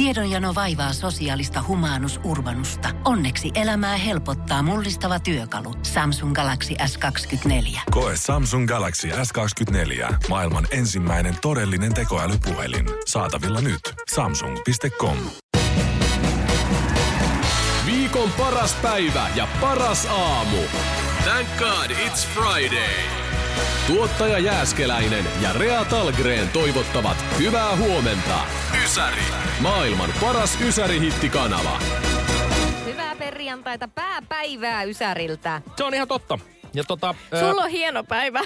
Tiedonjano vaivaa sosiaalista humanus urbanusta. Onneksi elämää helpottaa mullistava työkalu. Samsung Galaxy S24. Koe Samsung Galaxy S24. Maailman ensimmäinen todellinen tekoälypuhelin. Saatavilla nyt. Samsung.com. Viikon paras päivä ja paras aamu. Thank God it's Friday. Tuottaja Jääskeläinen ja Rea Talgren toivottavat hyvää huomenta. Ysäri. Maailman paras Ysäri-hittikanava. Hyvää perjantaita, pääpäivää Ysäriltä. Se on ihan totta. Ja tota, Sulla on hieno päivä.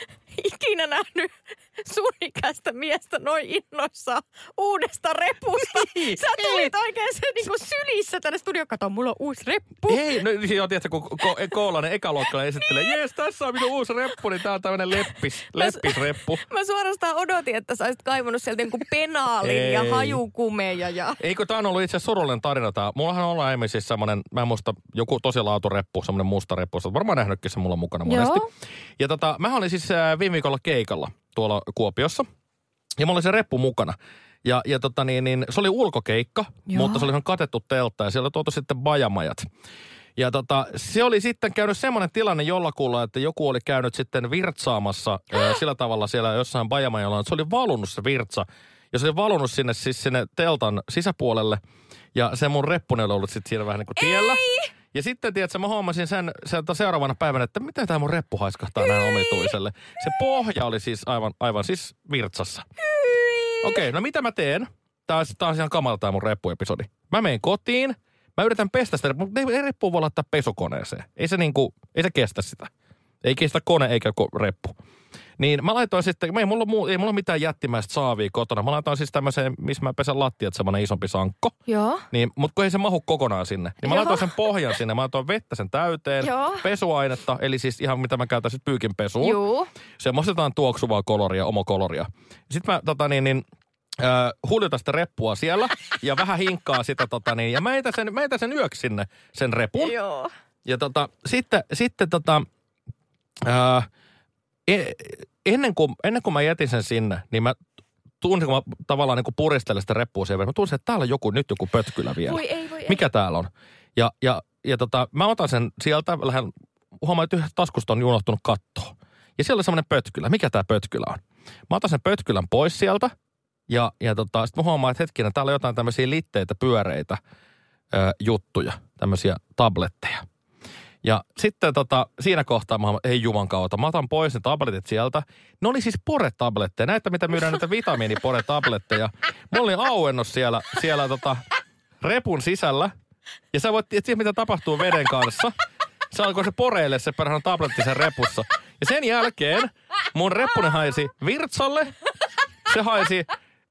Ikinä nähnyt sun ikäistä miestä noin innoissaan uudesta repusta. Ei, Sä tulit oikein se niinku sylissä tänne studio. Kato, mulla on uusi reppu. Hei, no joo, tiedätkö, kun ko- koolainen ekaluokkalainen esittelee, jees, tässä on minun uusi reppu, niin tää on tämmönen leppis, leppisreppu. Mä suorastaan odotin, että sä olisit kaivannut sieltä niinku penaalin ja Ei. hajukumeja. Ja... Eikö tää on ollut itse asiassa surullinen tarina tää? Mullahan on ollut aiemmin siis semmonen, mä en muista, joku tosi laatureppu, semmonen musta reppu. Sä oot varmaan nähnytkin se mulla mukana monesti. Joo. Ja tota, mä olin siis äh, viime viikolla keikalla tuolla Kuopiossa. Ja mulla oli se reppu mukana. Ja, ja tota niin, niin, se oli ulkokeikka, Joo. mutta se oli ihan katettu teltta ja siellä oli tuotu sitten bajamajat. Ja tota, se oli sitten käynyt semmoinen tilanne jollakulla, että joku oli käynyt sitten virtsaamassa ö, sillä tavalla siellä jossain bajamajalla, että se oli valunut se virtsa. Ja se oli valunut sinne siis sinne teltan sisäpuolelle. Ja se mun reppunen oli ollut sitten siinä vähän niin kuin tiellä. Ei! Ja sitten, tiedätkö, mä huomasin sen sieltä seuraavana päivänä, että miten tämä mun reppu haiskahtaa näin omituiselle. Se pohja oli siis aivan, aivan siis virtsassa. Okei, no mitä mä teen? Tää on, tää on ihan kamala tää mun reppuepisodi. Mä menen kotiin, mä yritän pestä sitä, mutta ei reppu voi laittaa pesukoneeseen. Ei se niinku, ei se kestä sitä. Ei kestä kone eikä reppu. Niin mä laitoin sitten, ei mulla, muu, ei mulla mitään jättimäistä saavia kotona. Mä laitoin siis tämmöiseen, missä mä pesän lattiat, semmoinen isompi sankko. Joo. Niin, mutta kun ei se mahu kokonaan sinne, niin mä Joo. laitoin sen pohjan sinne. Mä laitoin vettä sen täyteen, Joo. pesuainetta, eli siis ihan mitä mä käytän sit pyykin pesuun. Juu. Semmoista jotain tuoksuvaa koloria, omokoloria. Sitten mä tota niin, niin äh, sitä reppua siellä ja vähän hinkkaa sitä tota niin, ja mä sen, mä sen yöksi sinne sen repun. Joo. Ja tota, sitten, sitten tota, e- ennen, kuin, ennen kuin mä jätin sen sinne, niin mä tunsin, kun mä tavallaan niin kuin puristelen sitä reppua siihen, mä tunsin, että täällä on joku, nyt joku pötkylä vielä. Voi ei, voi ei. Mikä täällä on? Ja, ja, ja tota, mä otan sen sieltä, lähden, huomaan, että yhdestä taskusta on unohtunut kattoa. Ja siellä on semmoinen pötkylä. Mikä tämä pötkylä on? Mä otan sen pötkylän pois sieltä. Ja, ja tota, sitten mä huomaan, että hetkinen, täällä on jotain tämmöisiä litteitä, pyöreitä ö, juttuja, tämmöisiä tabletteja. Ja sitten tota, siinä kohtaa mä ei juman kautta, mä otan pois ne tabletit sieltä. Ne oli siis poretabletteja, näitä mitä myydään näitä vitamiiniporetabletteja. Mulla oli auennos siellä, siellä tota, repun sisällä. Ja sä voit tietää, mitä tapahtuu veden kanssa. Se alkoi se poreille se perhana tabletti sen repussa. Ja sen jälkeen mun reppunen haisi virtsalle, se haisi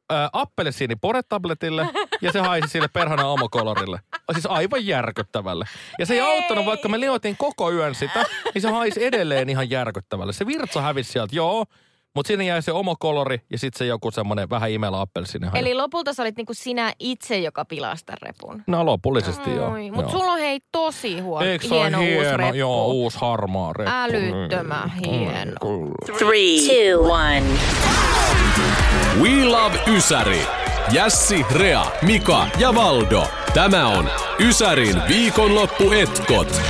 ää, appelsiini poretabletille ja se haisi sille perhana omokolorille. Siis aivan järkyttävälle. Ja se ei auttanut, vaikka me liotin koko yön sitä, niin se haisi edelleen ihan järkyttävälle. Se virtsa hävisi sieltä, joo, mutta sinne jäi se omokolori ja sitten se joku semmoinen vähän imelä appelsiini. Eli lopulta sä olit niinku sinä itse, joka pilasi tämän repun. No lopullisesti joo. Mutta joo. sulla on hei tosi huono, Eikö hieno, uusi hieno? reppu. Joo, uusi harmaa reppu. Älyttömän Mm, hieno. kyllä. Three, two, one. We Love Ysäri. Jässi, Rea, Mika ja Valdo. Tämä on Ysärin viikonloppuetkot.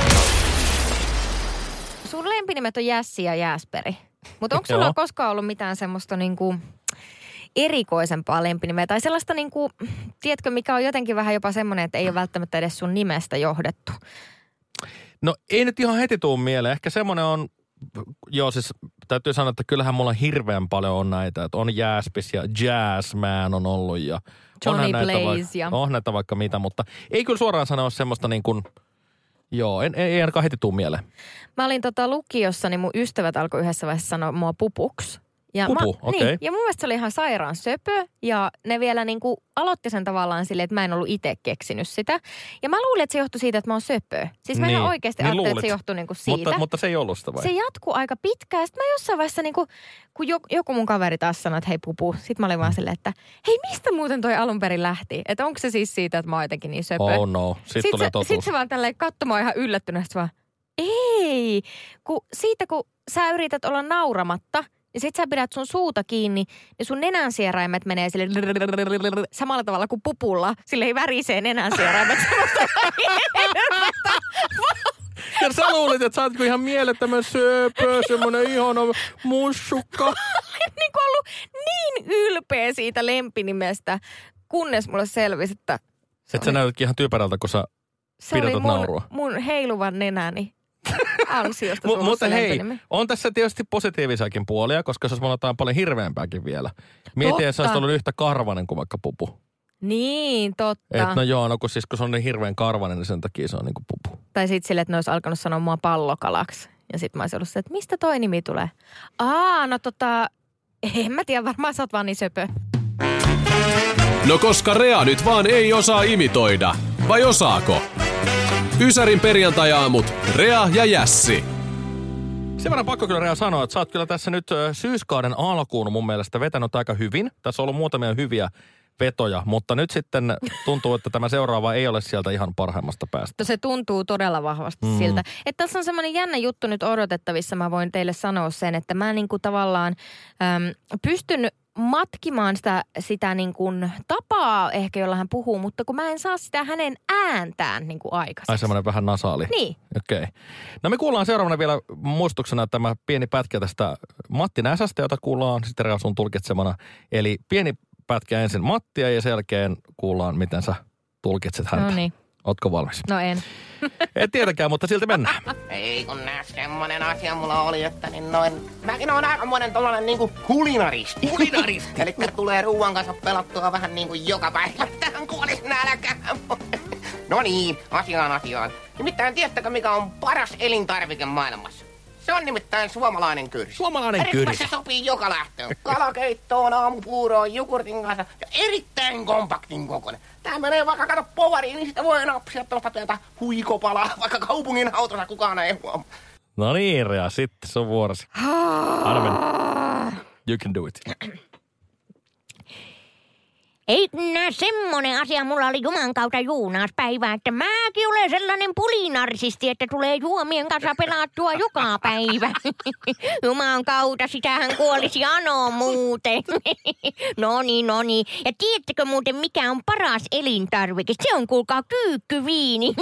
Sun lempinimet on Jässi ja Jääsperi. Mutta onko sulla koskaan ollut mitään semmoista niinku erikoisempaa lempinimeä? Tai sellaista niinku, tiedätkö, mikä on jotenkin vähän jopa semmoinen, että ei ole välttämättä edes sun nimestä johdettu. No ei nyt ihan heti tuu mieleen. Ehkä semmoinen on, joo siis täytyy sanoa, että kyllähän mulla hirveän paljon on näitä. Että on Jaspis ja Jazzman on ollut ja Johnny onhan näitä Blaze vaikka, ja- On näitä vaikka mitä, mutta ei kyllä suoraan sanoa semmoista niin kuin, joo, en, ei ainakaan heti tuu mieleen. Mä olin tota lukiossa, niin mun ystävät alkoi yhdessä vaiheessa sanoa mua pupuks. Ja Pupu, mä, okei. niin, ja mun mielestä se oli ihan sairaan söpö ja ne vielä niin kuin aloitti sen tavallaan silleen, että mä en ollut itse keksinyt sitä. Ja mä luulin, että se johtui siitä, että mä oon söpö. Siis mä Niin, ihan oikeasti niin ajattelin, että se johtuu niin kuin siitä. Mutta, mutta se ei ollut sitä vai? Se jatkuu aika pitkään. Sitten mä jossain vaiheessa, niin kuin, kun joku, mun kaveri taas sanoi, että hei pupu. Sitten mä olin vaan silleen, että hei mistä muuten toi alun perin lähti? Että onko se siis siitä, että mä oon jotenkin niin söpö? Oh no, sitten Sitten tuli se, totuus. sit se vaan tälleen katsomaan ihan yllättynyt, sit vaan, ei, kun siitä kun sä yrität olla nauramatta, Ja sit sä pidät sun suuta kiinni, niin sun nenänsieraimet menee sille samalla tavalla kuin pupulla. Sille ei värisee nenänsieraimet. Ja sä luulit, että sä ootko ihan mielettömän söpö, semmonen ihana mussukka. niin kuin ollut niin ylpeä siitä lempinimestä, kunnes mulle selvisi, että Että sä näytätkin ihan typerältä, kun sä se oli Pidätät mun, naurua. mun heiluvan nenäni ansiosta tullut mutta hei, lempinimi. on tässä tietysti positiivisiakin puolia, koska se olisi jotain paljon hirveämpääkin vielä. Mieti, että se olisi ollut yhtä karvanen kuin vaikka pupu. Niin, totta. Et no joo, no kun siis kun se on niin hirveän karvanen, niin sen takia se on niinku pupu. Tai sitten sille, että ne olisi alkanut sanoa mua pallokalaksi. Ja sitten mä olisin ollut se, että mistä toi nimi tulee? Aa, no tota, en mä tiedä, varmaan sä oot vaan niin söpö. No koska Rea nyt vaan ei osaa imitoida. Vai osaako? Ysärin perjantajaamut. Rea ja Jässi. Sen verran pakko kyllä Rea sanoa, että sä oot kyllä tässä nyt syyskauden alkuun mun mielestä vetänyt aika hyvin. Tässä on ollut muutamia hyviä vetoja, mutta nyt sitten tuntuu, että tämä seuraava ei ole sieltä ihan parhaimmasta päästä. Se tuntuu todella vahvasti mm. siltä. Että tässä on semmoinen jännä juttu nyt odotettavissa. Mä voin teille sanoa sen, että mä niin kuin tavallaan äm, pystyn matkimaan sitä, sitä niin kuin tapaa ehkä, jolla hän puhuu, mutta kun mä en saa sitä hänen ääntään niin kuin aikaiseksi. Ai semmoinen vähän nasaali. Niin. Okei. Okay. No me kuullaan seuraavana vielä muistuksena tämä pieni pätkä tästä Matti Näsästä, jota kuullaan sitten sun tulkitsemana. Eli pieni pätkä ensin Mattia ja sen jälkeen kuullaan, miten sä tulkitset häntä. No niin. Ootko valmis? No en. Et tietenkään, mutta silti mennään. Ei kun nää semmonen asia mulla oli, että niin noin... Mäkin on aika monen tollanen niinku kulinaristi. Kulinaristi? Elikkä tulee ruuan kanssa pelattua vähän niinku joka päivä. Tähän kuolis nälkään. No niin, asiaan asiaan. Nimittäin tiedättekö mikä on paras elintarvike maailmassa? Se on nimittäin suomalainen kyrsi. Suomalainen kyrsi. se sopii joka lähtöön. Kalakeittoon, aamupuuroon, jogurtin kanssa ja erittäin kompaktin kokoinen. Tää menee vaikka kato povariin, niin sitä voi napsia tuosta tuota huikopalaa, vaikka kaupungin autossa kukaan ei huomaa. No niin, Rea, sitten se on vuorosi. Mennä. You can do it. Ei nää semmonen asia, mulla oli Juman kautta juunauspäivä, että mäkin olen sellainen pulinarsisti, että tulee juomien kanssa pelattua joka päivä. Juman kautta, sitähän kuolisi ano muuten. no niin, no niin. Ja tiedättekö muuten, mikä on paras elintarvike? Se on kuulkaa kyykkyviini.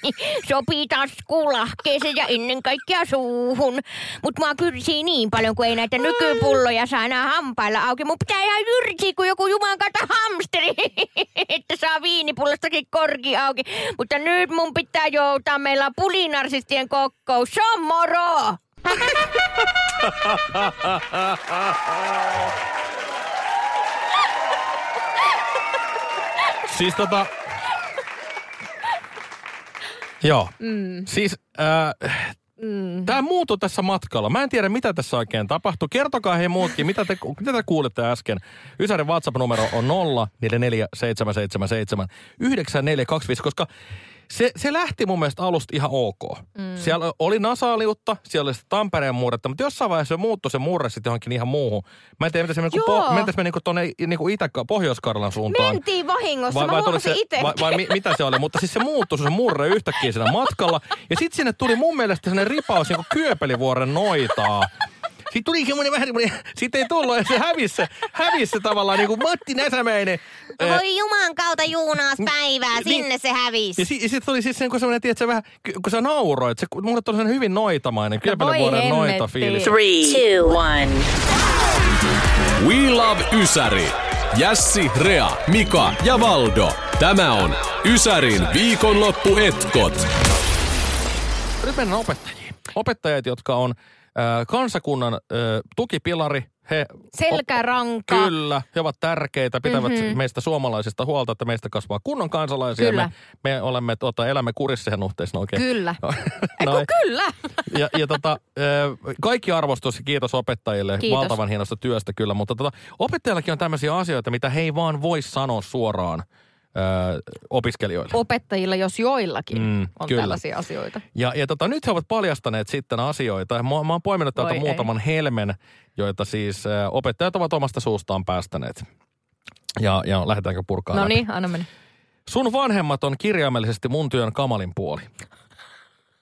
Sopii taskulahkeeseen ja ennen kaikkea suuhun. Mutta mua kyrsii niin paljon, kun ei näitä nykypulloja saa enää hampailla auki. Mun pitää ihan jyrsiä kuin joku Juman kautta hamsteri, että saa viinipullostakin korki auki. Mutta nyt mun pitää joutaa. Meillä on pulinarsistien kokous. Se on moro! Siis tota... Joo. Mm. Siis äh, mm. tämä muuttui tässä matkalla. Mä en tiedä, mitä tässä oikein tapahtui. Kertokaa hei muutkin, mitä te, mitä te kuulitte äsken. Ysärin WhatsApp-numero on 0 777 9425, koska se, se lähti mun mielestä alusta ihan ok. Mm. Siellä oli nasaaliutta, siellä oli sitä Tampereen murretta, mutta jossain vaiheessa se muuttui se murre sitten johonkin ihan muuhun. Mä en tiedä, mitä se meni, Joo. po, mentäis me niinku tonne niinku Itä- Pohjois-Karjalan suuntaan. Mentiin vahingossa, mä tuliko huomasin se, itse. vai, vai mi, mitä se oli? Mutta siis se muuttui se murre yhtäkkiä siinä matkalla. Ja sitten sinne tuli mun mielestä sellainen ripaus niin Kyöpelivuoren noitaa. Sitten tuli semmoinen vähän semmoinen, sitten ei tullut ja se hävisi se, hävisi se tavallaan niin kuin Matti Näsämäinen. Ää, Voi Juman kautta juunauspäivää, Niin. sinne se hävisi. Ja, si, ja sitten tuli siis niin kuin semmoinen, tiedätkö, vähän, kun sä nauroit, se, mulle tuli sellainen hyvin noitamainen, Kyöpelivuoren hemmetti. noita fiilis. Three, two, one. We Love Ysäri. Jässi, Rea, Mika ja Valdo. Tämä on Ysärin viikonloppuetkot. Nyt mennään opettajiin. Opettajat, jotka on kansakunnan tukipilari. He Selkäranka. Kyllä, he ovat tärkeitä, pitävät mm-hmm. meistä suomalaisista huolta, että meistä kasvaa kunnon kansalaisia. Kyllä. Me, me olemme, tuota, elämme kurissa ihan nuhteissa oikein. Kyllä. Eiku, Noin. kyllä. Ja, ja tota, ö, kaikki arvostus ja kiitos opettajille Kiitos. valtavan hienosta työstä kyllä, mutta tota, opettajallakin on tämmöisiä asioita, mitä he ei vaan voi sanoa suoraan ö, opiskelijoille. Opettajilla, jos joillakin Mm, on kyllä. tällaisia asioita. Ja, ja tota, nyt he ovat paljastaneet sitten asioita. Mä, mä oon poiminut täältä Voi ei. muutaman helmen, joita siis ö, opettajat ovat omasta suustaan päästäneet. Ja, ja lähdetäänkö purkaa No niin, anna mennä. Sun vanhemmat on kirjaimellisesti mun työn kamalin puoli.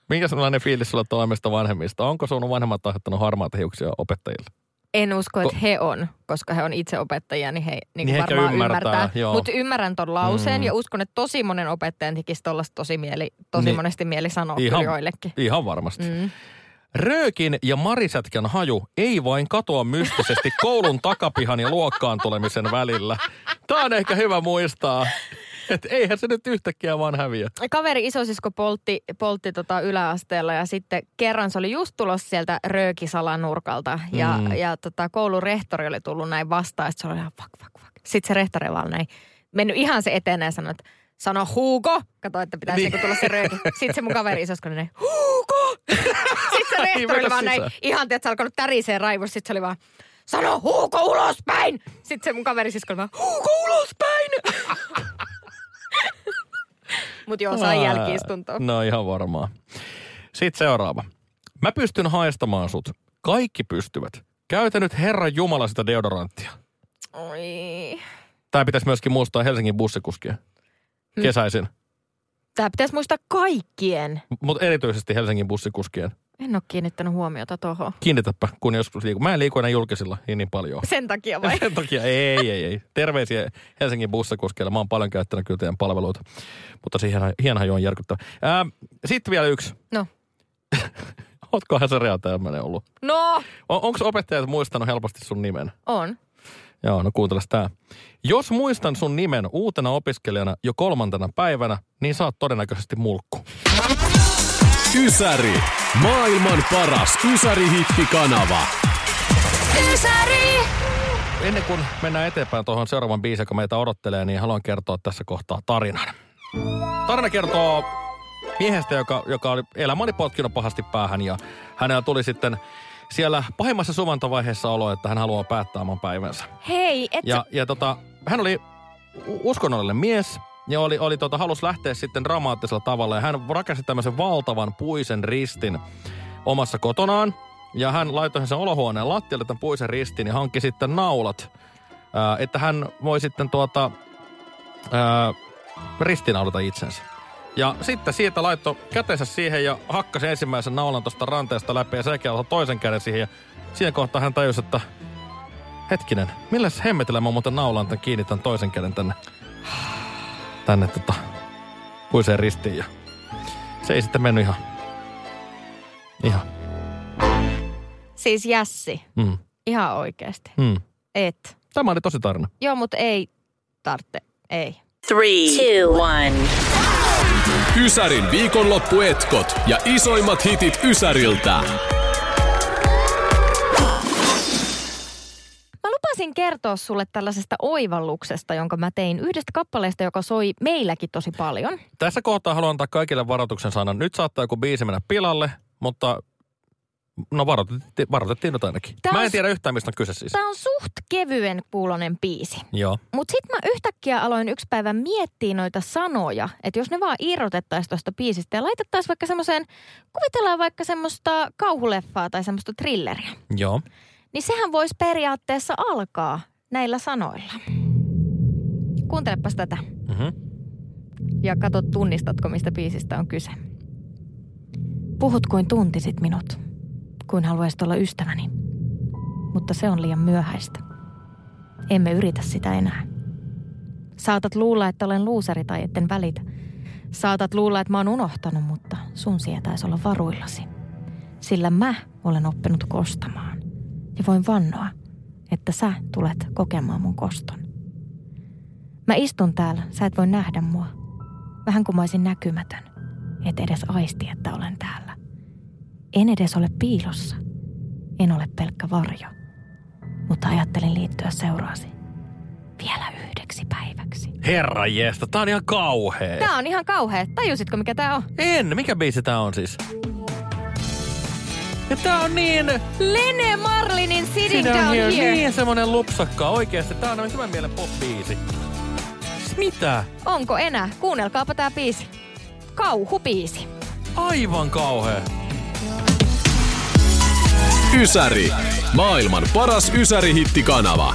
Minkä sellainen fiilis sulla toimesta vanhemmista? Onko sun vanhemmat aiheuttanut harmaata hiuksia opettajille? En usko, että he on, koska he on itse opettajia, niin he niin Niin niin varmaan ymmärtää, ymmärtää. Mutta ymmärrän ton lauseen Mm. ja uskon, että tosi monen opettajan tekisi tollaista tosi, mieli, tosi Niin. monesti mieli sanoa Ihan- joillekin. Ihan varmasti. Mm. Röökin ja Marisätkän haju ei vain katoa mystisesti koulun takapihan ja luokkaan tulemisen välillä. Tämä on ehkä hyvä muistaa, että eihän se nyt yhtäkkiä vaan häviä. Kaveri isosisko poltti, poltti tota yläasteella ja sitten kerran se oli just tulossa sieltä röökisalan nurkalta ja, Mm. ja tota, koulun rehtori oli tullut näin vastaan. Sitten se oli ihan fuck, fuck, fuck. Sitten se rehtori vaan näin mennyt ihan se eteen ja sanoi, että sano Hugo. Kato, että pitäisi Niin. niin. tulla se rööki. Sitten se mun kaveri isosko näin, Hugo. Sitten se rehtori oli vaan näin, sisään. ihan tiedät, se alkanut tärisee raivossa. Sitten se oli vaan, sano Hugo ulospäin. Sitten se mun kaveri sisko oli vaan, Hugo ulospäin. Mutta joo, sai jälkiistuntoa. No ihan varmaan. Sitten seuraava. Mä pystyn haistamaan sut. Kaikki pystyvät. Käytä nyt Herran Jumala sitä deodoranttia. Oi. Tämä pitäisi myöskin muistaa Helsingin bussikuskia. Hmm. Kesäisin. Tämä pitäisi muistaa kaikkien. Mutta erityisesti Helsingin bussikuskien. En ole kiinnittänyt huomiota tuohon. Kiinnitäpä, kun joskus liikun. Mä en liiku enää julkisilla niin, niin paljon. Sen takia vai? Sen takia ei, ei, ei. Terveisiä Helsingin bussikuskeille. Mä oon paljon käyttänyt kyllä teidän palveluita. Mutta siihen hienohan jo on järkyttävä. Ää, Sitten vielä yksi. No. Ootkohan se rea tämmöinen ollut? No, On, Onko opettajat muistanut helposti sun nimen? on. Joo, no kuunteles tää. Jos muistan sun nimen uutena opiskelijana jo kolmantena päivänä, niin saat todennäköisesti mulkku. Ysäri. Maailman paras Ysäri-hittikanava. Ennen kuin mennään eteenpäin tuohon seuraavan biisiin, joka meitä odottelee, niin haluan kertoa tässä kohtaa tarinan. Tarina kertoo miehestä, joka, joka oli, elämä oli potkinut pahasti päähän ja hänellä tuli sitten siellä pahimmassa suvantovaiheessa olo, että hän haluaa päättää oman päivänsä. Hei, et Ja, ja tota, hän oli uskonnollinen mies ja oli, oli tota, halus lähteä sitten dramaattisella tavalla. Ja hän rakensi tämmöisen valtavan puisen ristin omassa kotonaan. Ja hän laitoi sen olohuoneen lattialle tämän puisen ristin ja hankki sitten naulat, ää, että hän voi sitten tuota, ristinaulata itsensä. Ja sitten siitä laittoi kätensä siihen ja hakkasi ensimmäisen naulan tuosta ranteesta läpi ja alkoi toisen käden siihen. Ja siinä kohtaa hän tajusi, että hetkinen, millä hemmetillä mä muuten naulan tämän kiinni tämän toisen käden tänne, tänne tota, puiseen ristiin. Ja se ei sitten mennyt ihan, ihan, siis Jässi, mm, ihan oikeasti. mm. Et. Tämä oli tosi tarina. Joo, mutta ei tarvitse. Ei. Three, two, one. Ysärin viikonloppuetkot ja isoimmat hitit Ysäriltä. Lupasin kertoa sulle tällaisesta oivalluksesta, jonka mä tein yhdestä kappaleesta, joka soi meilläkin tosi paljon. Tässä kohtaa haluan antaa kaikille varoituksen sanan. Nyt saattaa joku biisi mennä pilalle, mutta no varoitettiin, varoitettiin nyt ainakin. Tää mä en tiedä yhtään, mistä on kyse siis. Tämä on suht kevyen kuulonen biisi. Joo. Mutta sitten mä yhtäkkiä aloin yksi päivä miettiä noita sanoja, että jos ne vaan irrotettaisiin tuosta biisistä ja laitettaisiin vaikka semmoiseen, kuvitellaan vaikka semmoista kauhuleffaa tai semmoista thrilleriä, Joo. Niin sehän voisi periaatteessa alkaa näillä sanoilla. Kuuntelepas tätä Mm-hmm. ja katso tunnistatko, mistä biisistä on kyse. Puhut kuin tuntisit minut, kuin haluaisit olla ystäväni. Mutta se on liian myöhäistä. Emme yritä sitä enää. Saatat luulla, että olen luuseri tai etten välitä. Saatat luulla, että mä oon unohtanut, mutta sun sietäisi olla varuillasi. Sillä mä olen oppinut kostamaan. Ja voin vannoa, että sä tulet kokemaan mun koston. Mä istun täällä, sä et voi nähdä mua. Vähän kuin mä olisin näkymätön. Et edes aisti, että olen täällä. En edes ole piilossa. En ole pelkkä varjo. Mutta ajattelin liittyä seuraasi. Vielä yhdeksi päiväksi. Herra jeesta, tää on ihan kauhea. Tää on ihan kauhea. Tajusitko mikä tää on? En, mikä biisi tää on siis? Ja tää on niin... Lene Marlinin Sitting Down on Here. niin semmonen lupsakka. Oikeesti, tää on hyvän mielen pop-biisi. Siis Mitä? Onko enää? Kuunnelkaapa tää biisi. Kauhubiisi. Aivan kauhea. Ysäri. Maailman paras Ysäri-hittikanava.